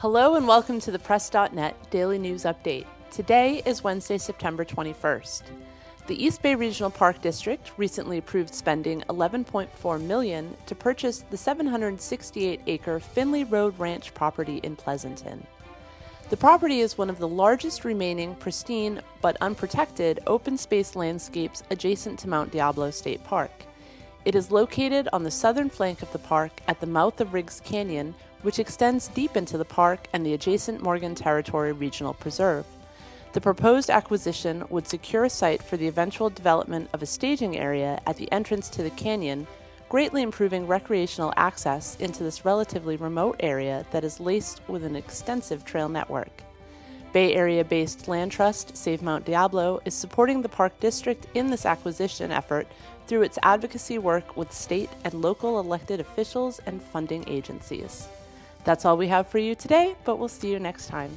Hello and welcome to the Press.net Daily News Update. Today is Wednesday, September 21st. The East Bay Regional Park District recently approved spending 11.4 million to purchase the 768-acre Finley Road Ranch property in Pleasanton. The property is one of the largest remaining pristine but unprotected open space landscapes adjacent to Mount Diablo State Park. It is located on the southern flank of the park at the mouth of Riggs Canyon, which extends deep into the park and the adjacent Morgan Territory Regional Preserve. The proposed acquisition would secure a site for the eventual development of a staging area at the entrance to the canyon, greatly improving recreational access into this relatively remote area that is laced with an extensive trail network. Bay Area based Land Trust Save Mount Diablo is supporting the Park District in this acquisition effort through its advocacy work with state and local elected officials and funding agencies. That's all we have for you today, but we'll see you next time.